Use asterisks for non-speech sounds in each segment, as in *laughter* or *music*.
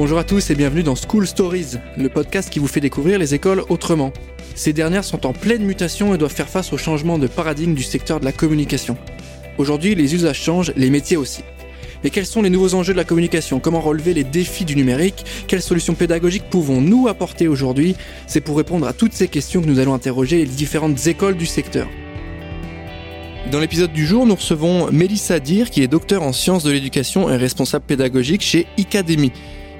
Bonjour à tous et bienvenue dans School Stories, le podcast qui vous fait découvrir les écoles autrement. Ces dernières sont en pleine mutation et doivent faire face au changement de paradigme du secteur de la communication. Aujourd'hui, les usages changent, les métiers aussi. Mais quels sont les nouveaux enjeux de la communication? Comment relever les défis du numérique? Quelles solutions pédagogiques pouvons-nous apporter aujourd'hui? C'est pour répondre à toutes ces questions que nous allons interroger les différentes écoles du secteur. Dans l'épisode du jour, nous recevons Mélissa Dir, qui est docteur en sciences de l'éducation et responsable pédagogique chez Icademy.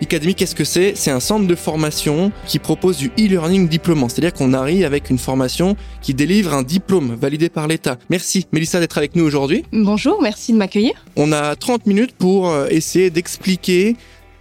Icademy, qu'est-ce que c'est? C'est un centre de formation qui propose du e-learning diplômant. C'est-à-dire qu'on arrive avec une formation qui délivre un diplôme validé par l'État. Merci Mélissa d'être avec nous aujourd'hui. Bonjour, merci de m'accueillir. On a 30 minutes pour euh, essayer d'expliquer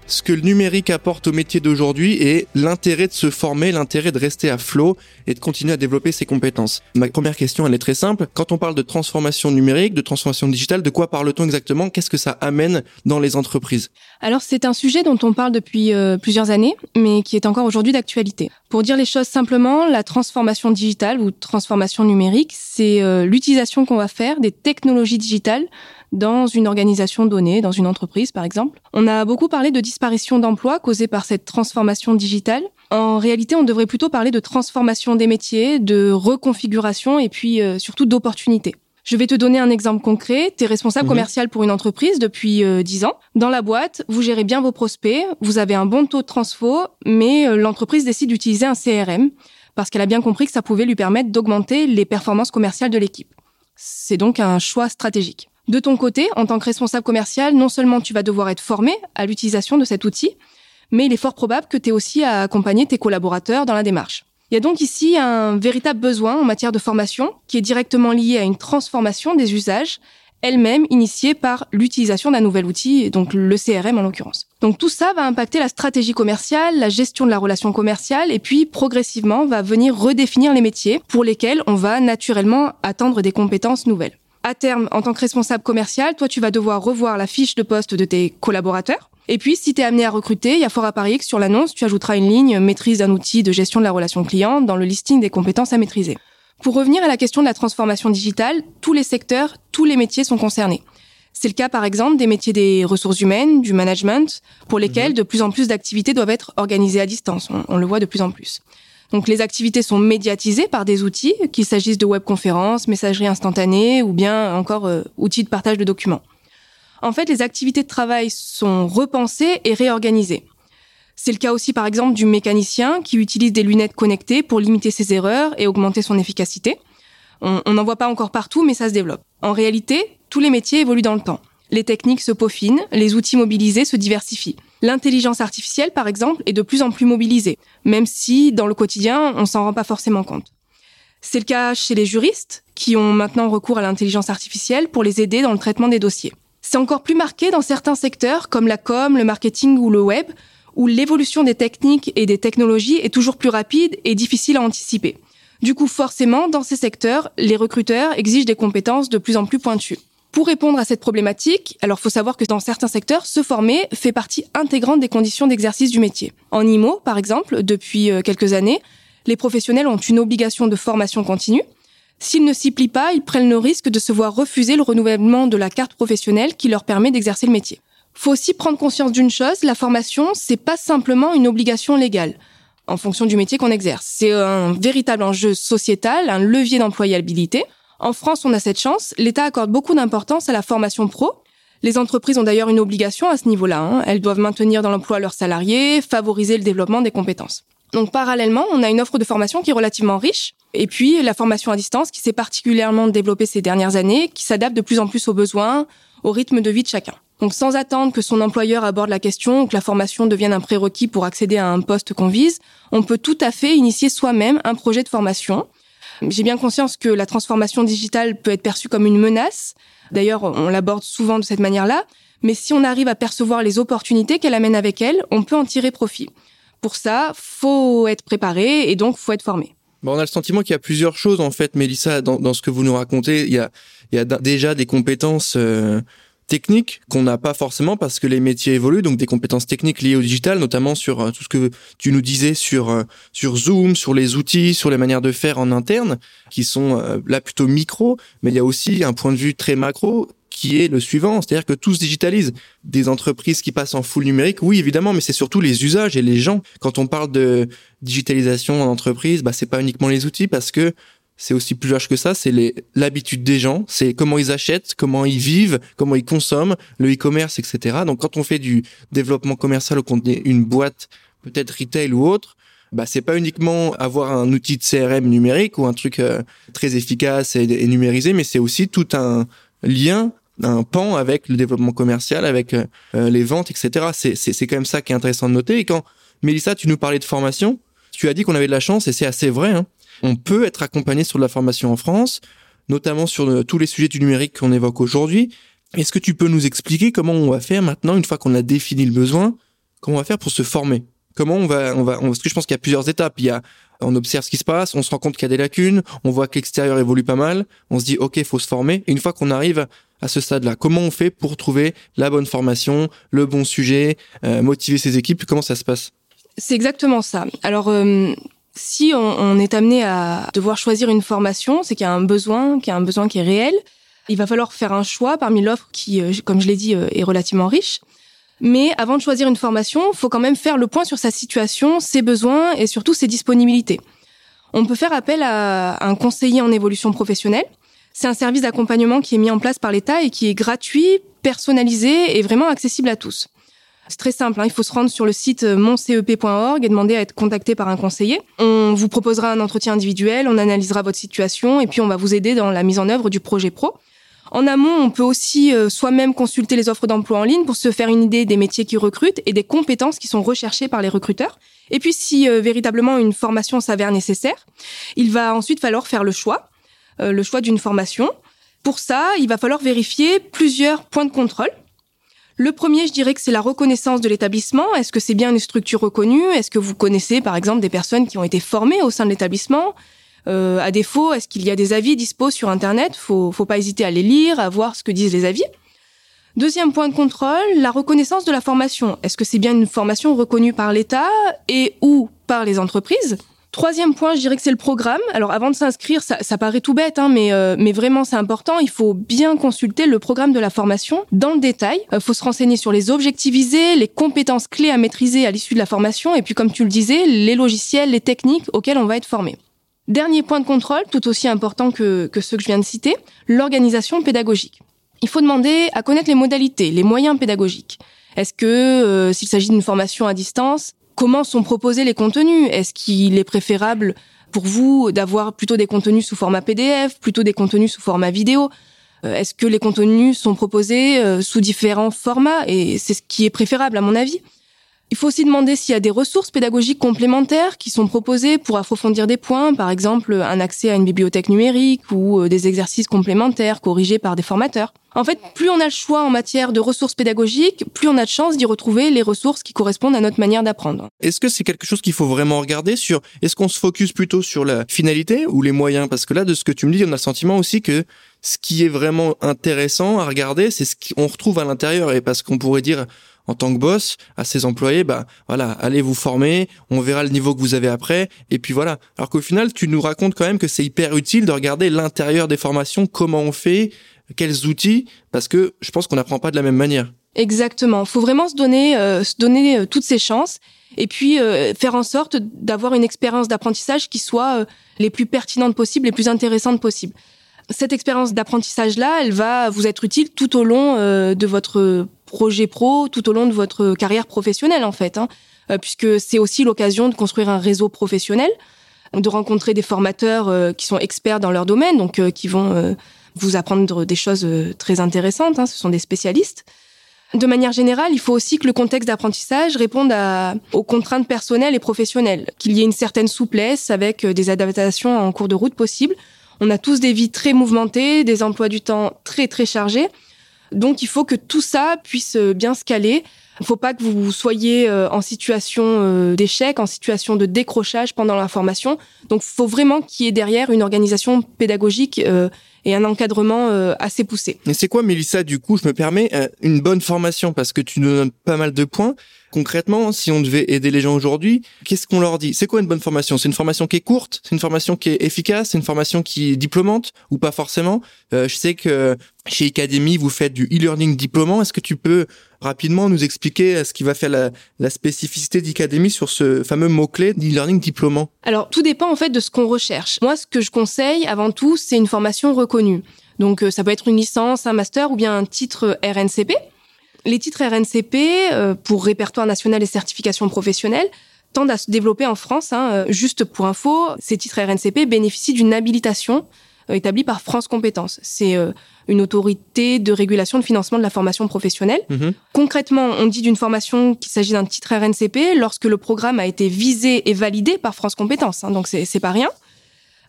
ce que le numérique apporte au métier d'aujourd'hui et l'intérêt de se former, l'intérêt de rester à flot et de continuer à développer ses compétences. Ma première question, elle est très simple. Quand on parle de transformation numérique, de transformation digitale, de quoi parle-t-on exactement? Qu'est-ce que ça amène dans les entreprises? Alors c'est un sujet dont on parle depuis euh, plusieurs années, mais qui est encore aujourd'hui d'actualité. Pour dire les choses simplement, la transformation digitale ou transformation numérique, c'est euh, l'utilisation qu'on va faire des technologies digitales dans une organisation donnée, dans une entreprise par exemple. On a beaucoup parlé de disparition d'emplois causée par cette transformation digitale. En réalité, on devrait plutôt parler de transformation des métiers, de reconfiguration et puis euh, surtout d'opportunités. Je vais te donner un exemple concret. Tu es responsable mhm. commercial pour une entreprise depuis euh, 10 ans. Dans la boîte, vous gérez bien vos prospects, vous avez un bon taux de transfo, mais euh, l'entreprise décide d'utiliser un CRM parce qu'elle a bien compris que ça pouvait lui permettre d'augmenter les performances commerciales de l'équipe. C'est donc un choix stratégique. De ton côté, en tant que responsable commercial, non seulement tu vas devoir être formé à l'utilisation de cet outil, mais il est fort probable que tu aies aussi à accompagner tes collaborateurs dans la démarche. Il y a donc ici un véritable besoin en matière de formation qui est directement lié à une transformation des usages, elle-même initiée par l'utilisation d'un nouvel outil, donc le CRM en l'occurrence. Donc tout ça va impacter la stratégie commerciale, la gestion de la relation commerciale, et puis progressivement va venir redéfinir les métiers pour lesquels on va naturellement attendre des compétences nouvelles à terme, en tant que responsable commercial, toi, tu vas devoir revoir la fiche de poste de tes collaborateurs. Et puis, si tu es amené à recruter, il y a fort à parier que sur l'annonce, tu ajouteras une ligne maîtrise d'un outil de gestion de la relation client dans le listing des compétences à maîtriser. Pour revenir à la question de la transformation digitale, tous les secteurs, tous les métiers sont concernés. C'est le cas, par exemple, des métiers des ressources humaines, du management, pour lesquels mhm. de plus en plus d'activités doivent être organisées à distance. on le voit de plus en plus. Donc les activités sont médiatisées par des outils, qu'il s'agisse de webconférences, messagerie instantanée ou bien encore euh, outils de partage de documents. En fait, les activités de travail sont repensées et réorganisées. C'est le cas aussi par exemple du mécanicien qui utilise des lunettes connectées pour limiter ses erreurs et augmenter son efficacité. On n'en voit pas encore partout, mais ça se développe. En réalité, tous les métiers évoluent dans le temps. Les techniques se peaufinent, les outils mobilisés se diversifient. L'intelligence artificielle, par exemple, est de plus en plus mobilisée, même si dans le quotidien, on s'en rend pas forcément compte. C'est le cas chez les juristes, qui ont maintenant recours à l'intelligence artificielle pour les aider dans le traitement des dossiers. C'est encore plus marqué dans certains secteurs, comme la com, le marketing ou le web, où l'évolution des techniques et des technologies est toujours plus rapide et difficile à anticiper. Du coup, forcément, dans ces secteurs, les recruteurs exigent des compétences de plus en plus pointues. Pour répondre à cette problématique, alors faut savoir que dans certains secteurs, se former fait partie intégrante des conditions d'exercice du métier. En IMO, par exemple, depuis euh, quelques années, les professionnels ont une obligation de formation continue. S'ils ne s'y plient pas, ils prennent le risque de se voir refuser le renouvellement de la carte professionnelle qui leur permet d'exercer le métier. Faut aussi prendre conscience d'une chose, la formation, c'est pas simplement une obligation légale en fonction du métier qu'on exerce. C'est un véritable enjeu sociétal, un levier d'employabilité. En France, on a cette chance. L'État accorde beaucoup d'importance à la formation pro. Les entreprises ont d'ailleurs une obligation à ce niveau-là. Hein. Elles doivent maintenir dans l'emploi leurs salariés, favoriser le développement des compétences. Donc parallèlement, on a une offre de formation qui est relativement riche. Et puis la formation à distance qui s'est particulièrement développée ces dernières années, qui s'adapte de plus en plus aux besoins, au rythme de vie de chacun. Donc sans attendre que son employeur aborde la question ou que la formation devienne un prérequis pour accéder à un poste qu'on vise, on peut tout à fait initier soi-même un projet de formation j'ai bien conscience que la transformation digitale peut être perçue comme une menace. D'ailleurs, on l'aborde souvent de cette manière-là. Mais si on arrive à percevoir les opportunités qu'elle amène avec elle, on peut en tirer profit. Pour ça, faut être préparé et donc faut être formé. Bon, on a le sentiment qu'il y a plusieurs choses en fait, Mélissa, dans, ce que vous nous racontez. Il y a, il y a déjà des compétences euh, techniques qu'on n'a pas forcément parce que les métiers évoluent, donc des compétences techniques liées au digital, notamment sur euh, tout ce que tu nous disais sur euh, sur Zoom, sur les outils, sur les manières de faire en interne, qui sont euh, là plutôt micro, mais il y a aussi un point de vue très macro qui est le suivant, c'est-à-dire que tout se digitalise. Des entreprises qui passent en full numérique, oui évidemment, mais c'est surtout les usages et les gens. Quand on parle de digitalisation en entreprise, bah c'est pas uniquement les outils parce que c'est aussi plus large que ça, c'est l'habitude des gens, c'est comment ils achètent, comment ils vivent, comment ils consomment, le e-commerce, etc. Donc quand on fait du développement commercial ou qu'on est une boîte, peut-être retail ou autre, bah c'est pas uniquement avoir un outil de CRM numérique ou un truc euh, très efficace et, numérisé, mais c'est aussi tout un lien un pan avec le développement commercial, avec euh, euh, les ventes, etc. C'est quand même ça qui est intéressant de noter. Et quand, Mélissa, tu nous parlais de formation, tu as dit qu'on avait de la chance, et c'est assez vrai. Hein. On peut être accompagné sur de la formation en France, notamment sur tous les sujets du numérique qu'on évoque aujourd'hui. Est-ce que tu peux nous expliquer comment on va faire maintenant, une fois qu'on a défini le besoin, comment on va faire pour se former? Comment on va, on va, parce que je pense qu'il y a plusieurs étapes. Il y a, on observe ce qui se passe, on se rend compte qu'il y a des lacunes, on voit que l'extérieur évolue pas mal, on se dit ok, faut se former. Et une fois qu'on arrive à ce stade-là, comment on fait pour trouver la bonne formation, le bon sujet, euh, motiver ses équipes? Comment ça se passe? C'est exactement ça. Alors euh, si on, est amené à devoir choisir une formation, c'est qu'il y a un besoin, qu'il y a un besoin qui est réel. Il va falloir faire un choix parmi l'offre qui, euh, comme je l'ai dit, est relativement riche. Mais avant de choisir une formation, il faut quand même faire le point sur sa situation, ses besoins et surtout ses disponibilités. On peut faire appel à un conseiller en évolution professionnelle. C'est un service d'accompagnement qui est mis en place par l'État et qui est gratuit, personnalisé et vraiment accessible à tous. C'est très simple, hein. il faut se rendre sur le site moncep.org et demander à être contacté par un conseiller. On vous proposera un entretien individuel, on analysera votre situation et puis on va vous aider dans la mise en œuvre du projet pro. En amont, on peut aussi euh, soi-même consulter les offres d'emploi en ligne pour se faire une idée des métiers qui recrutent et des compétences qui sont recherchées par les recruteurs. Et puis, si euh, véritablement une formation s'avère nécessaire, il va ensuite falloir faire le choix, euh, le choix d'une formation. Pour ça, il va falloir vérifier plusieurs points de contrôle. Le premier, je dirais que c'est la reconnaissance de l'établissement. Est-ce que c'est bien une structure reconnue? Est-ce que vous connaissez, par exemple, des personnes qui ont été formées au sein de l'établissement? Euh, à défaut, est-ce qu'il y a des avis dispo sur Internet? Faut, faut pas hésiter à les lire, à voir ce que disent les avis. Deuxième point de contrôle, la reconnaissance de la formation. Est-ce que c'est bien une formation reconnue par l'État et ou par les entreprises? Troisième point, je dirais que c'est le programme. Alors avant de s'inscrire, ça, paraît tout bête, hein, mais, euh, mais vraiment c'est important. Il faut bien consulter le programme de la formation dans le détail. Il euh, faut se renseigner sur les objectifs visés, les compétences clés à maîtriser à l'issue de la formation, et puis comme tu le disais, les logiciels, les techniques auxquels on va être formé. Dernier point de contrôle, tout aussi important que, que ceux que je viens de citer, l'organisation pédagogique. Il faut demander à connaître les modalités, les moyens pédagogiques. Est-ce que, euh, s'il s'agit d'une formation à distance, comment sont proposés les contenus? Est-ce qu'il est préférable pour vous d'avoir plutôt des contenus sous format PDF, plutôt des contenus sous format vidéo? Euh, Est-ce que les contenus sont proposés euh, sous différents formats? Et c'est ce qui est préférable à mon avis. Il faut aussi demander s'il y a des ressources pédagogiques complémentaires qui sont proposées pour approfondir des points, par exemple un accès à une bibliothèque numérique ou euh, des exercices complémentaires corrigés par des formateurs. En fait, plus on a le choix en matière de ressources pédagogiques, plus on a de chances d'y retrouver les ressources qui correspondent à notre manière d'apprendre. Est-ce que c'est quelque chose qu'il faut vraiment regarder sur est-ce qu'on se focus plutôt sur la finalité ou les moyens? Parce que là de ce que tu me dis, on a le sentiment aussi que ce qui est vraiment intéressant à regarder, c'est ce qu'on retrouve à l'intérieur et parce qu'on pourrait dire en tant que boss à ses employés, bah voilà, allez vous former, on verra le niveau que vous avez après, et puis voilà. Alors qu'au final, tu nous racontes quand même que c'est hyper utile de regarder l'intérieur des formations, comment on fait, quels outils, parce que je pense qu'on n'apprend pas de la même manière. Exactement. Faut vraiment se donner, euh, se donner euh, toutes ses chances, et puis euh, faire en sorte d'avoir une expérience d'apprentissage qui soit les plus pertinentes possibles, les plus intéressantes possibles cette expérience d'apprentissage-là, elle va vous être utile tout au long de votre projet pro tout au long de votre carrière professionnelle en fait, hein, euh, puisque c'est aussi l'occasion de construire un réseau professionnel, de rencontrer des formateurs euh, qui sont experts dans leur domaine, donc euh, qui vont vous apprendre des choses très intéressantes. Hein, ce sont des spécialistes. De manière générale, il faut aussi que le contexte d'apprentissage réponde aux contraintes personnelles et professionnelles, qu'il y ait une certaine souplesse avec des adaptations en cours de route possibles. On a tous des vies très mouvementées, des emplois du temps très très chargés. Donc il faut que tout ça puisse euh, bien se caler Il faut pas que vous soyez en situation d'échec, en situation de décrochage pendant la formation. Donc, faut vraiment qu'il y ait derrière une organisation pédagogique et un encadrement euh, assez poussé. Et c'est quoi, Mélissa, du coup, je me permets, euh, une bonne formation? Parce que tu nous donnes pas mal de points. Concrètement, si on devait aider les gens aujourd'hui, qu'est-ce qu'on leur dit? C'est quoi une bonne formation? C'est une formation qui est courte? C'est une formation qui est efficace? C'est une formation qui est diplômante ou pas forcément? Euh, Je sais que chez Academy, vous faites du e-learning diplômant. Est-ce que tu peux rapidement nous expliquer ce qui va faire la, la spécificité d'Academy sur ce fameux mot-clé d'e-learning diplômant? Alors, tout dépend en fait de ce qu'on recherche. Moi, ce que je conseille avant tout, c'est une formation reconnue. Donc, euh, ça peut être une licence, un master ou bien un titre RNCP. Les titres RNCP, euh, pour répertoire national et certification professionnelle, tendent à se développer en France. Hein. Euh, juste pour info, ces titres RNCP bénéficient d'une habilitation euh, établie par France Compétences. C'est une autorité de régulation de financement de la formation professionnelle. Mhm. Concrètement, on dit d'une formation qu'il s'agit d'un titre RNCP lorsque le programme a été visé et validé par France Compétences. Hein. donc c'est pas rien.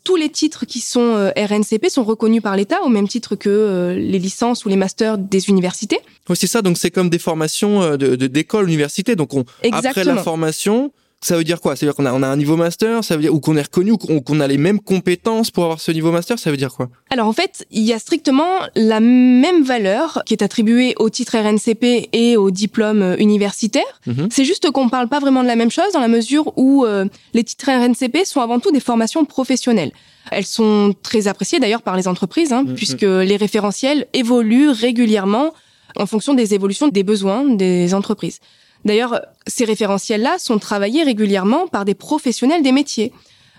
Tous les titres qui sont euh, RNCP sont reconnus par l'État au même titre que euh, les licences ou les masters des universités. Oui, c'est ça. Donc c'est comme des formations euh, de d'école, université. Donc on, après la formation, ça veut dire quoi? Ça veut dire qu'on a, on a un niveau master, ça veut dire ou qu'on est reconnu ou qu'on a les mêmes compétences pour avoir ce niveau master, ça veut dire quoi? Alors en fait, il y a strictement la même valeur qui est attribuée au titre RNCP et au diplôme euh, universitaire. Mhm. C'est juste qu'on parle pas vraiment de la même chose dans la mesure où euh, les titres RNCP sont avant tout des formations professionnelles. Elles sont très appréciées d'ailleurs par les entreprises, hein, mhm. puisque les référentiels évoluent régulièrement en fonction des évolutions des besoins des entreprises. D'ailleurs, ces référentiels-là sont travaillés régulièrement par des professionnels des métiers.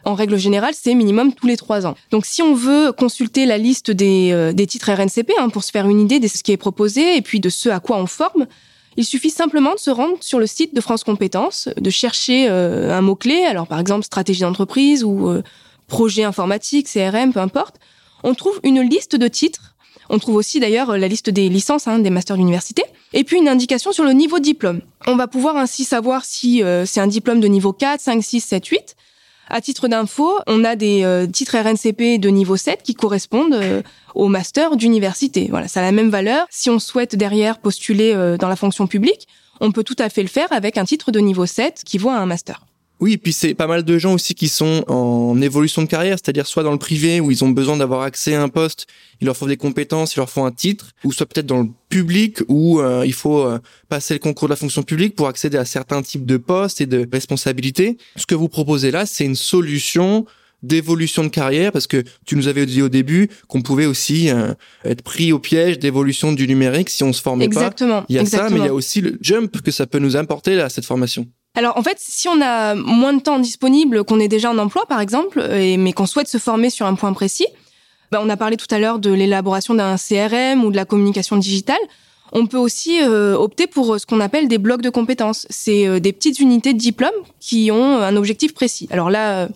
En règle générale, c'est minimum tous les trois ans. Donc, si on veut consulter la liste des, euh, des titres RNCP hein, pour se faire une idée de ce qui est proposé et puis de ce à quoi on forme, il suffit simplement de se rendre sur le site de France Compétences, de chercher euh, un mot-clé, alors par exemple stratégie d'entreprise ou euh, projet informatique, CRM, peu importe. On trouve une liste de titres. On trouve aussi d'ailleurs la liste des licences, hein, des masters d'université et puis une indication sur le niveau de diplôme. On va pouvoir ainsi savoir si euh, c'est un diplôme de niveau 4, 5, 6, 7, 8. À titre d'info, on a des euh, titres RNCP de niveau 7 qui correspondent euh, au master d'université. Voilà, ça a la même valeur. Si on souhaite derrière postuler dans la fonction publique, on peut tout à fait le faire avec un titre de niveau 7 qui vaut un master. Oui, et puis c'est pas mal de gens aussi qui sont en évolution de carrière, c'est-à-dire soit dans le privé où ils ont besoin d'avoir accès à un poste, il leur faut des compétences, il leur faut un titre, ou soit peut-être dans le public où euh, il faut euh, passer le concours de la fonction publique pour accéder à certains types de postes et de responsabilités. Ce que vous proposez là, c'est une solution d'évolution de carrière parce que tu nous avais dit au début qu'on pouvait aussi euh, être pris au piège d'évolution du numérique si on se formait pas. Il y a ça, mais il y a aussi le jump que ça peut nous apporter à cette formation. Alors en fait, si on a moins de temps disponible, qu'on est déjà en emploi par exemple, mais qu'on souhaite se former sur un point précis, bah, on a parlé tout à l'heure de l'élaboration d'un CRM ou de la communication digitale. On peut aussi euh, opter pour ce qu'on appelle des blocs de compétences. C'est euh, des petites unités de diplôme qui ont un objectif précis. Alors là,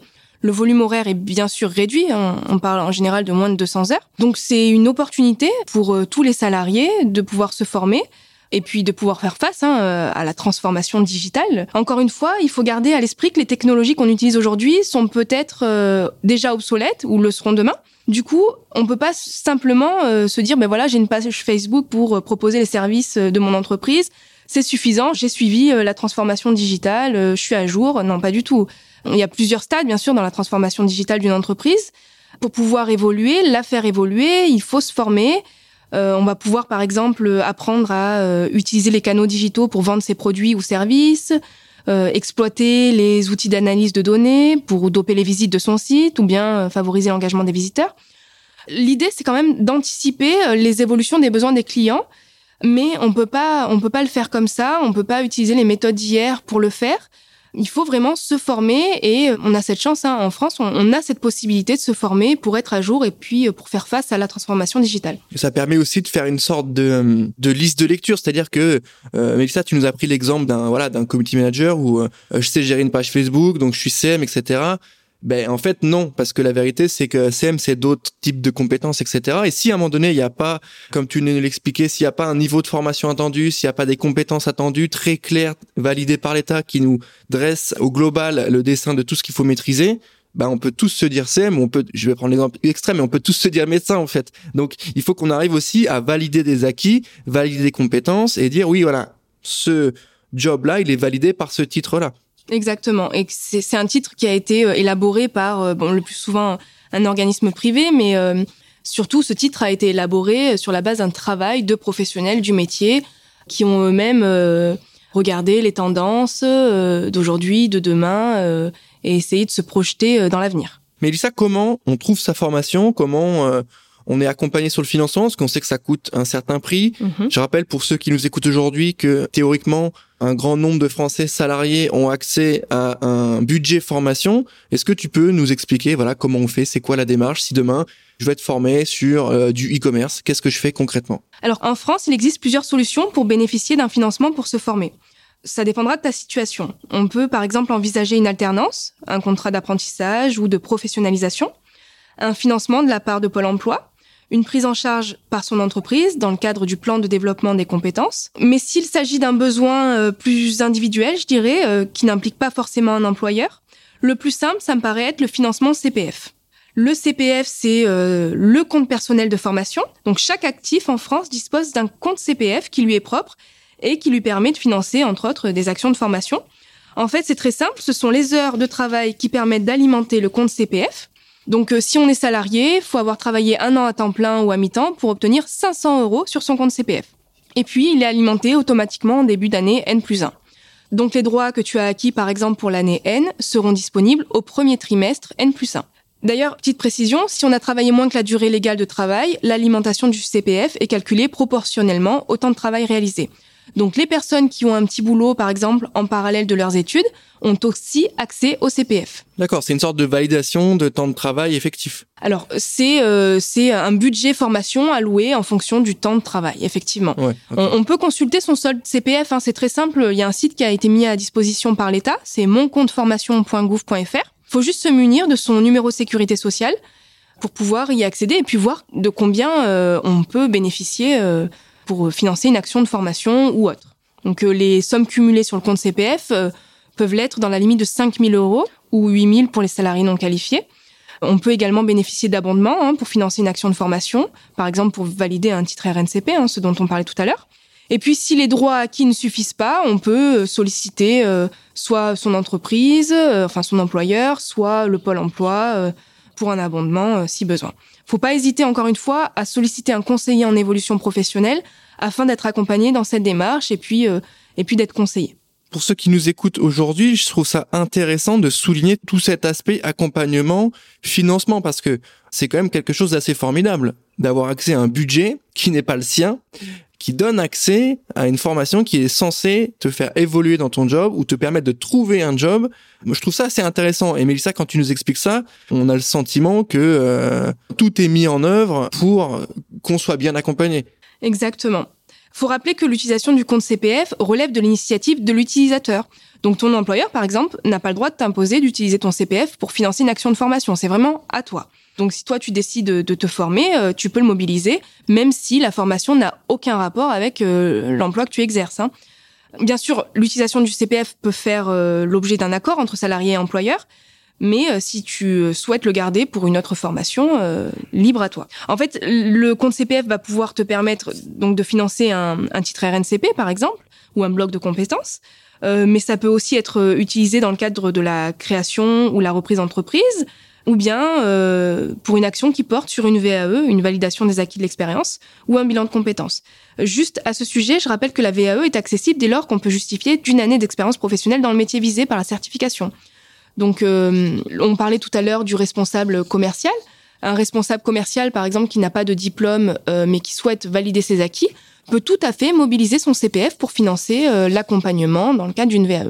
le volume horaire est bien sûr réduit. Hein. On parle en général de moins de 200 heures. Donc c'est une opportunité pour euh, tous les salariés de pouvoir se former et puis de pouvoir faire face hein, euh, à la transformation digitale. Encore une fois, il faut garder à l'esprit que les technologies qu'on utilise aujourd'hui sont peut-être euh, déjà obsolètes ou le seront demain. Du coup, on peut pas simplement euh, se dire ben voilà, j'ai une page Facebook pour proposer les services de mon entreprise, c'est suffisant, j'ai suivi la transformation digitale, je suis à jour. Non, pas du tout. Il y a plusieurs stades bien sûr dans la transformation digitale d'une entreprise. Pour pouvoir évoluer, la faire évoluer, il faut se former, on va pouvoir par exemple apprendre à euh, utiliser les canaux digitaux pour vendre ses produits ou services, euh, exploiter les outils d'analyse de données pour doper les visites de son site ou bien favoriser l'engagement des visiteurs. L'idée c'est quand même d'anticiper les évolutions des besoins des clients, mais on peut pas on peut pas le faire comme ça, on peut pas utiliser les méthodes d'hier pour le faire il faut vraiment se former et on a cette chance hein, en France, on, a cette possibilité de se former pour être à jour et puis euh, pour faire face à la transformation digitale. Ça permet aussi de faire une sorte de, de liste de lecture, c'est-à-dire que euh, tu nous as pris l'exemple d'un voilà d'un community manager où euh, je sais gérer une page Facebook, donc je suis CM, etc. Ben en fait non, parce que la vérité c'est que CM c'est d'autres types de compétences, etc. Et si à un moment donné il n'y a pas, comme tu nous l'expliquais, s'il n'y a pas un niveau de formation attendu, s'il n'y a pas des compétences attendues très claires, validées par l'État, qui nous dresse au global le dessin de tout ce qu'il faut maîtriser, ben on peut tous se dire CM, on peut, je vais prendre l'exemple extrême, mais on peut tous se dire médecin en fait. Donc il faut qu'on arrive aussi à valider des acquis, valider des compétences et dire oui voilà ce job-là, il est validé par ce titre-là. Exactement. Et c'est un titre qui a été euh, élaboré par, euh, bon, le plus souvent un organisme privé, mais euh, surtout ce titre a été élaboré sur la base d'un travail de professionnels du métier qui ont eux-mêmes regardé les tendances d'aujourd'hui, de demain, et essayé de se projeter dans l'avenir. Mais Lisa, comment on trouve sa formation? Comment on est accompagné sur le financement? Parce qu'on sait que ça coûte un certain prix. Mhm. Je rappelle pour ceux qui nous écoutent aujourd'hui que théoriquement, un grand nombre de Français salariés ont accès à un budget formation. Est-ce que tu peux nous expliquer voilà comment on fait, c'est quoi la démarche si demain je veux être formé sur euh, du e-commerce, qu'est-ce que je fais concrètement? Alors en France, il existe plusieurs solutions pour bénéficier d'un financement pour se former. Ça dépendra de ta situation. On peut par exemple envisager une alternance, un contrat d'apprentissage ou de professionnalisation, un financement de la part de Pôle Emploi, une prise en charge par son entreprise dans le cadre du plan de développement des compétences. Mais s'il s'agit d'un besoin euh, plus individuel, je dirais, euh, qui n'implique pas forcément un employeur, le plus simple, ça me paraît être le financement CPF. Le CPF, c'est euh, le compte personnel de formation. Donc chaque actif en France dispose d'un compte CPF qui lui est propre et qui lui permet de financer, entre autres, des actions de formation. En fait, c'est très simple, ce sont les heures de travail qui permettent d'alimenter le compte CPF. Donc, euh, si on est salarié, faut avoir travaillé un an à temps plein ou à mi-temps pour obtenir 500 euros sur son compte CPF. Et puis, il est alimenté automatiquement en début d'année N plus 1. Donc, les droits que tu as acquis, par exemple, pour l'année N, seront disponibles au premier trimestre N plus 1. D'ailleurs, petite précision, si on a travaillé moins que la durée légale de travail, l'alimentation du CPF est calculée proportionnellement au temps de travail réalisé. Donc les personnes qui ont un petit boulot, par exemple, en parallèle de leurs études, ont aussi accès au CPF. D'accord, c'est une sorte de validation de temps de travail effectif. Alors c'est euh, c'est un budget formation alloué en fonction du temps de travail, effectivement. on, peut consulter son solde CPF, hein, c'est très simple. Il y a un site qui a été mis à disposition par l'État, c'est moncompteformation.gouv.fr. Faut juste se munir de son numéro de sécurité sociale pour pouvoir y accéder et puis voir de combien euh, on peut bénéficier. Euh, pour financer une action de formation ou autre. Donc euh, les sommes cumulées sur le compte CPF euh, peuvent l'être dans la limite de 5 000 euros ou 8 000 pour les salariés non qualifiés. On peut également bénéficier d'abondements hein, pour financer une action de formation, par exemple pour valider un titre RNCP, hein, ce dont on parlait tout à l'heure. Et puis si les droits acquis ne suffisent pas, on peut euh, solliciter soit son entreprise, enfin son employeur, soit le pôle emploi pour un abondement si besoin. Faut pas hésiter encore une fois à solliciter un conseiller en évolution professionnelle afin d'être accompagné dans cette démarche et puis euh, et puis d'être conseillé. Pour ceux qui nous écoutent aujourd'hui, je trouve ça intéressant de souligner tout cet aspect accompagnement, financement, parce que c'est quand même quelque chose d'assez formidable d'avoir accès à un budget qui n'est pas le sien qui donne accès à une formation qui est censée te faire évoluer dans ton job ou te permettre de trouver un job. Je trouve ça assez intéressant. Et Mélissa, quand tu nous expliques ça, on a le sentiment que euh, tout est mis en œuvre pour qu'on soit bien accompagné. Exactement. Faut rappeler que l'utilisation du compte CPF relève de l'initiative de l'utilisateur. Donc ton employeur, par exemple, n'a pas le droit de t'imposer d'utiliser ton CPF pour financer une action de formation. C'est vraiment à toi. Donc si toi tu décides de, te former, euh, tu peux le mobiliser, même si la formation n'a aucun rapport avec euh, l'emploi que tu exerces. Hein. Bien sûr, l'utilisation du CPF peut faire euh, l'objet d'un accord entre salarié et employeur, mais si tu souhaites le garder pour une autre formation, libre à toi. En fait, le compte CPF va pouvoir te permettre donc de financer un, un titre RNCP par exemple ou un bloc de compétences. mais ça peut aussi être utilisé dans le cadre de la création ou la reprise d'entreprise, ou bien euh, pour une action qui porte sur une VAE, une validation des acquis de l'expérience, ou un bilan de compétences. Juste à ce sujet, je rappelle que la VAE est accessible dès lors qu'on peut justifier d'une année d'expérience professionnelle dans le métier visé par la certification. Donc, euh, on parlait tout à l'heure du responsable commercial. Un responsable commercial, par exemple, qui n'a pas de diplôme, euh, mais qui souhaite valider ses acquis, peut tout à fait mobiliser son CPF pour financer l'accompagnement dans le cadre d'une VAE.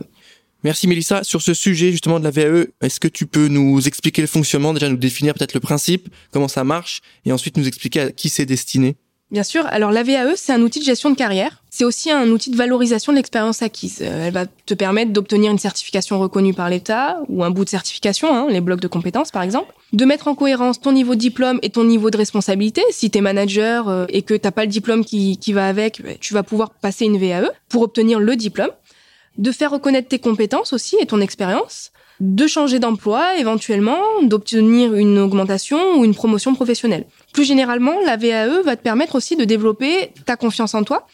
Merci Mélissa. Sur ce sujet justement de la VAE, est-ce que tu peux nous expliquer le fonctionnement, déjà nous définir peut-être le principe, comment ça marche, et ensuite nous expliquer à qui c'est destiné? Bien sûr. Alors la VAE, c'est un outil de gestion de carrière. C'est aussi un outil de valorisation de l'expérience acquise. Euh, elle va te permettre d'obtenir une certification reconnue par l'État ou un bout de certification, hein, les blocs de compétences par exemple. De mettre en cohérence ton niveau de diplôme et ton niveau de responsabilité. Si tu es manager euh, et que t'as pas le diplôme qui, qui va avec, tu vas pouvoir passer une VAE pour obtenir le diplôme de faire reconnaître tes compétences aussi et ton expérience, de changer d'emploi éventuellement, d'obtenir une augmentation ou une promotion professionnelle. Plus généralement, la VAE va te permettre aussi de développer ta confiance en toi,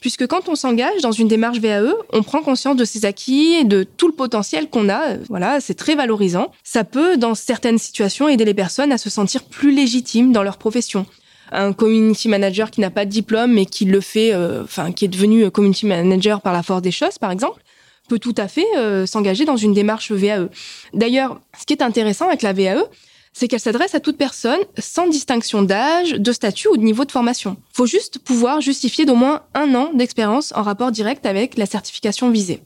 puisque quand on s'engage dans une démarche VAE, on prend conscience de ses acquis et de tout le potentiel qu'on a. Voilà, c'est très valorisant. Ça peut, dans certaines situations, aider les personnes à se sentir plus légitimes dans leur profession. Un community manager qui n'a pas de diplôme mais qui le fait, euh, enfin, qui est devenu community manager par la force des choses, par exemple, peut tout à fait euh, s'engager dans une démarche VAE. D'ailleurs, ce qui est intéressant avec la VAE, c'est qu'elle s'adresse à toute personne sans distinction d'âge, de statut ou de niveau de formation. Faut juste pouvoir justifier d'au moins un an d'expérience en rapport direct avec la certification visée.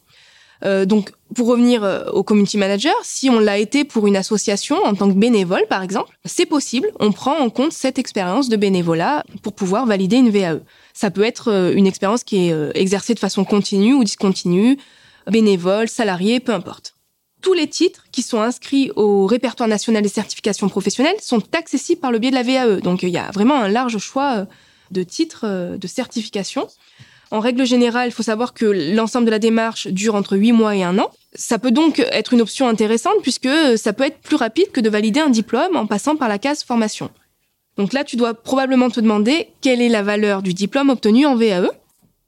Euh, donc, pour revenir euh, au community manager, si on l'a été pour une association en tant que bénévole, par exemple, c'est possible. On prend en compte cette expérience de bénévolat pour pouvoir valider une VAE. Ça peut être euh, une expérience qui est exercée de façon continue ou discontinue, bénévole, salarié, peu importe tous les titres qui sont inscrits au répertoire national des certifications professionnelles sont accessibles par le biais de la VAE. Donc il y a vraiment un large choix de titres de certification. En règle générale, il faut savoir que l'ensemble de la démarche dure entre 8 mois et un an. Ça peut donc être une option intéressante puisque ça peut être plus rapide que de valider un diplôme en passant par la case formation. Donc là, tu dois probablement te demander quelle est la valeur du diplôme obtenu en VAE.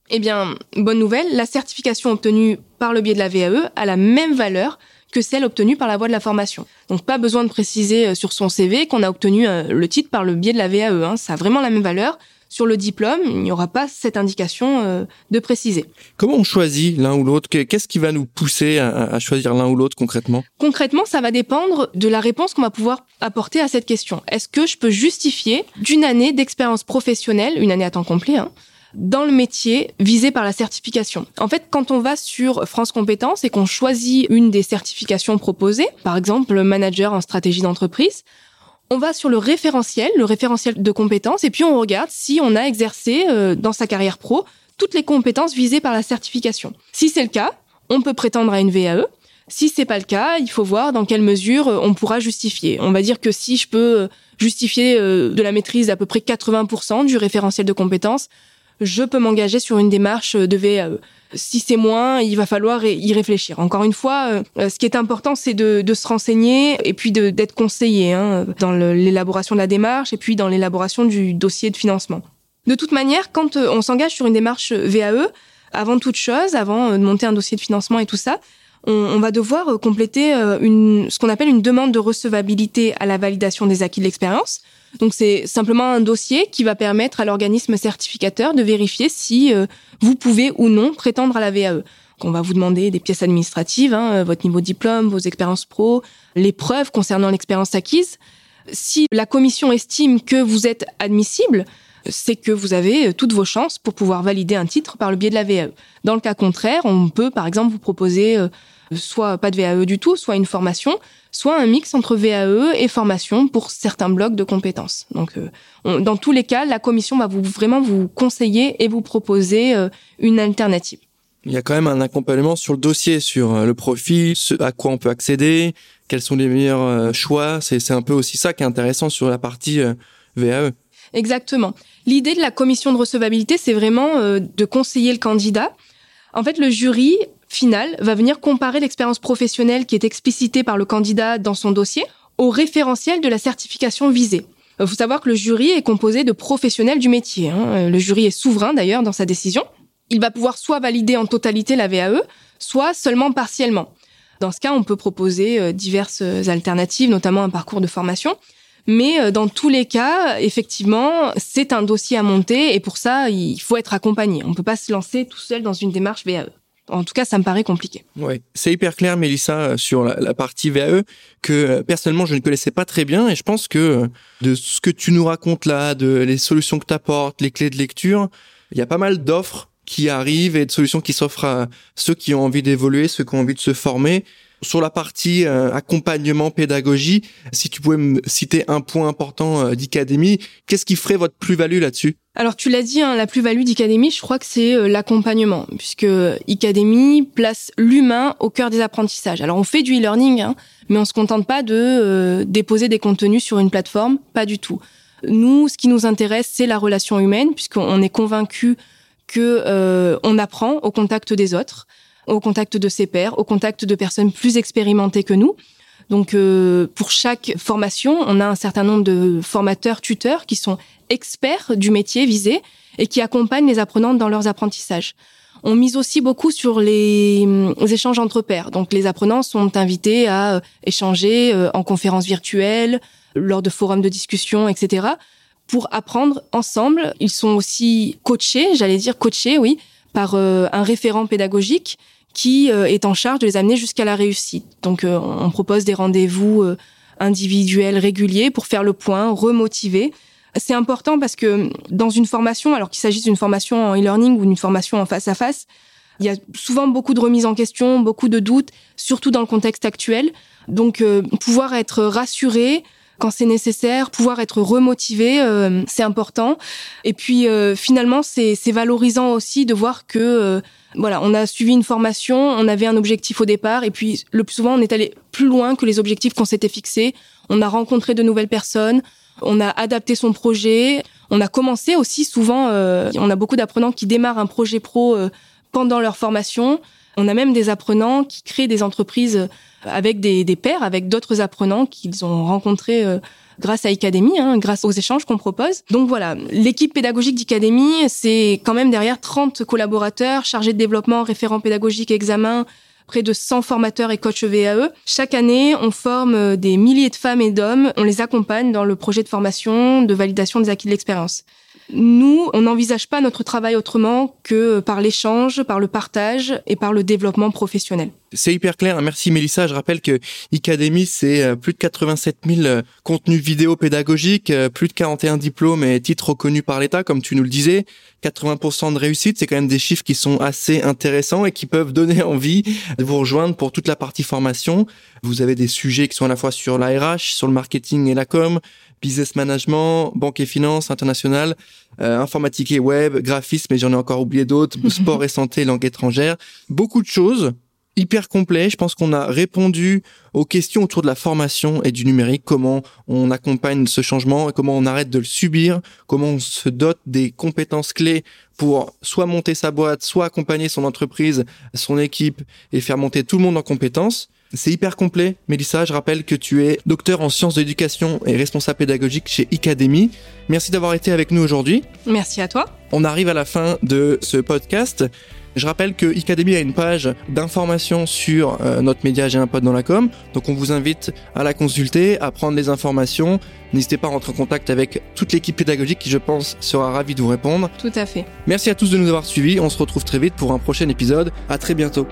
Eh bien, bonne nouvelle, la certification obtenue par le biais de la VAE a la même valeur que celle obtenue par la voie de la formation. Donc pas besoin de préciser euh, sur son CV qu'on a obtenu euh, le titre par le biais de la VAE. Hein. Ça a vraiment la même valeur. Sur le diplôme, il n'y aura pas cette indication euh, de préciser. Comment on choisit l'un ou l'autre? Qu'est-ce qui va nous pousser à, choisir l'un ou l'autre concrètement? Concrètement, ça va dépendre de la réponse qu'on va pouvoir apporter à cette question. Est-ce que je peux justifier d'une année d'expérience professionnelle, une année à temps complet, hein, dans le métier visé par la certification? En fait, quand on va sur France Compétences et qu'on choisit une des certifications proposées, par exemple manager en stratégie d'entreprise, on va sur le référentiel, le référentiel de compétences, et puis on regarde si on a exercé euh, dans sa carrière pro toutes les compétences visées par la certification. Si c'est le cas, on peut prétendre à une VAE. Si c'est pas le cas, il faut voir dans quelle mesure euh, on pourra justifier. On va dire que si je peux euh, justifier de la maîtrise d'à peu près 80% du référentiel de compétences, je peux m'engager sur une démarche de VAE. Si c'est moins, il va falloir y réfléchir. Encore une fois, euh, ce qui est important, c'est de, se renseigner et puis d'être conseillé hein, dans l'élaboration de la démarche et puis dans l'élaboration du dossier de financement. De toute manière, quand euh, on s'engage sur une démarche VAE, avant toute chose, avant euh, de monter un dossier de financement et tout ça, on, va devoir compléter ce qu'on appelle une demande de recevabilité à la validation des acquis de l'expérience. Donc c'est simplement un dossier qui va permettre à l'organisme certificateur de vérifier si euh, vous pouvez ou non prétendre à la VAE. On va vous demander des pièces administratives, hein, euh, votre niveau de diplôme, vos expériences pro, les preuves concernant l'expérience acquise. Si la commission estime que vous êtes admissible, c'est que vous avez euh, toutes vos chances pour pouvoir valider un titre par le biais de la VAE. Dans le cas contraire, on peut par exemple vous proposer soit pas de VAE du tout, soit une formation, soit un mix entre VAE et formation pour certains blocs de compétences. Donc, euh, dans tous les cas, la commission va vous, vraiment vous conseiller et vous proposer euh, une alternative. Il y a quand même un accompagnement sur le dossier, sur euh, le profil, ce à quoi on peut accéder, quels sont les meilleurs choix. C'est un peu aussi ça qui est intéressant sur la partie VAE. Exactement. L'idée de la commission de recevabilité, c'est vraiment de conseiller le candidat. En fait, le jury final va venir comparer l'expérience professionnelle qui est explicitée par le candidat dans son dossier au référentiel de la certification visée. Il euh, faut savoir que le jury est composé de professionnels du métier. Hein. Euh, le jury est souverain d'ailleurs dans sa décision. Il va pouvoir soit valider en totalité la VAE, soit seulement partiellement. Dans ce cas, on peut proposer euh, diverses alternatives, notamment un parcours de formation. Mais dans tous les cas, effectivement, c'est un dossier à monter et pour ça, il faut être accompagné. On ne peut pas se lancer tout seul dans une démarche VAE. En tout cas, ça me paraît compliqué. Ouais, c'est hyper clair, Mélissa, euh, sur la, partie VAE que euh, personnellement je ne connaissais pas très bien et je pense que euh, de ce que tu nous racontes là, de les solutions que tu apportes, les clés de lecture, il y a pas mal d'offres qui arrivent et de solutions qui s'offrent à ceux qui ont envie d'évoluer, ceux qui ont envie de se former. Sur la partie accompagnement, pédagogie, si tu pouvais me citer un point important d'Icadémie, qu'est-ce qui ferait votre plus-value là-dessus? Alors tu l'as dit, hein, la plus-value d'Icademy, je crois que c'est euh, l'accompagnement, puisque Icademy place l'humain au cœur des apprentissages. Alors on fait du e-learning, hein, mais on se contente pas de euh, déposer des contenus sur une plateforme, pas du tout. Nous, ce qui nous intéresse, c'est la relation humaine, puisqu'on est convaincu que euh, on apprend au contact des autres, au contact de ses pairs, au contact de personnes plus expérimentées que nous. Donc pour chaque formation, on a un certain nombre de formateurs, tuteurs qui sont experts du métier visé et qui accompagnent les apprenants dans leurs apprentissages. On mise aussi beaucoup sur les, échanges entre pairs. Donc les apprenants sont invités à échanger en conférences virtuelles, lors de forums de discussion, etc pour apprendre ensemble. Ils sont aussi coachés, j'allais dire coachés, oui, par euh, un référent pédagogique qui euh, est en charge de les amener jusqu'à la réussite. Donc, euh, on propose des rendez-vous individuels réguliers pour faire le point, remotiver. C'est important parce que dans une formation, alors qu'il s'agisse d'une formation en e-learning ou d'une formation en face à face, il y a souvent beaucoup de remises en question, beaucoup de doutes, surtout dans le contexte actuel. Donc, pouvoir être rassuré, quand c'est nécessaire, pouvoir être remotivé, euh, c'est important. Et puis euh, finalement, c'est valorisant aussi de voir que euh, voilà, on a suivi une formation, on avait un objectif au départ, et puis le plus souvent, on est allé plus loin que les objectifs qu'on s'était fixés. On a rencontré de nouvelles personnes, on a adapté son projet, on a commencé aussi souvent. on a beaucoup d'apprenants qui démarrent un projet pro pendant leur formation. On a même des apprenants qui créent des entreprises avec des, des pairs, avec d'autres apprenants qu'ils ont rencontrés euh, grâce à Academy, hein, grâce aux échanges qu'on propose. Donc voilà, l'équipe pédagogique d'Academy, c'est quand même derrière 30 collaborateurs chargés de développement, référents pédagogiques, examens, près de 100 formateurs et coachs VAE. Chaque année, on forme euh, des milliers de femmes et d'hommes, on les accompagne dans le projet de formation, de validation des acquis de l'expérience. Nous, on n'envisage pas notre travail autrement que par l'échange, par le partage et par le développement professionnel. C'est hyper clair. Merci Mélissa. Je rappelle que Academy, c'est euh, plus de 87 000 euh, contenus vidéo pédagogiques, euh, plus de 41 diplômes et titres reconnus par l'État, comme tu nous le disais. 80% de réussite, c'est quand même des chiffres qui sont assez intéressants et qui peuvent donner *laughs* envie de vous rejoindre pour toute la partie formation. Vous avez des sujets qui sont à la fois sur la RH, sur le marketing et la com, business management, banque et finance, international, euh, informatique et web, graphisme, mais j'en ai encore oublié d'autres, *laughs* sport et santé, langue étrangère. Beaucoup de choses, hyper complet. Je pense qu'on a répondu aux questions autour de la formation et du numérique, comment on accompagne ce changement et comment on arrête de le subir, comment on se dote des compétences clés pour soit monter sa boîte, soit accompagner son entreprise, son équipe et faire monter tout le monde en compétences. C'est hyper complet. Mélissa, je rappelle que tu es docteur en sciences de l'éducation et responsable pédagogique chez Academy. Merci d'avoir été avec nous aujourd'hui. Merci à toi. On arrive à la fin de ce podcast. Je rappelle que Academy a une page d'information sur euh, notre média J'ai un pote dans la com. Donc on vous invite à la consulter, à prendre les informations. N'hésitez pas à rentrer en contact avec toute l'équipe pédagogique qui je pense sera ravie de vous répondre. Tout à fait. Merci à tous de nous avoir suivis. On se retrouve très vite pour un prochain épisode. À très bientôt.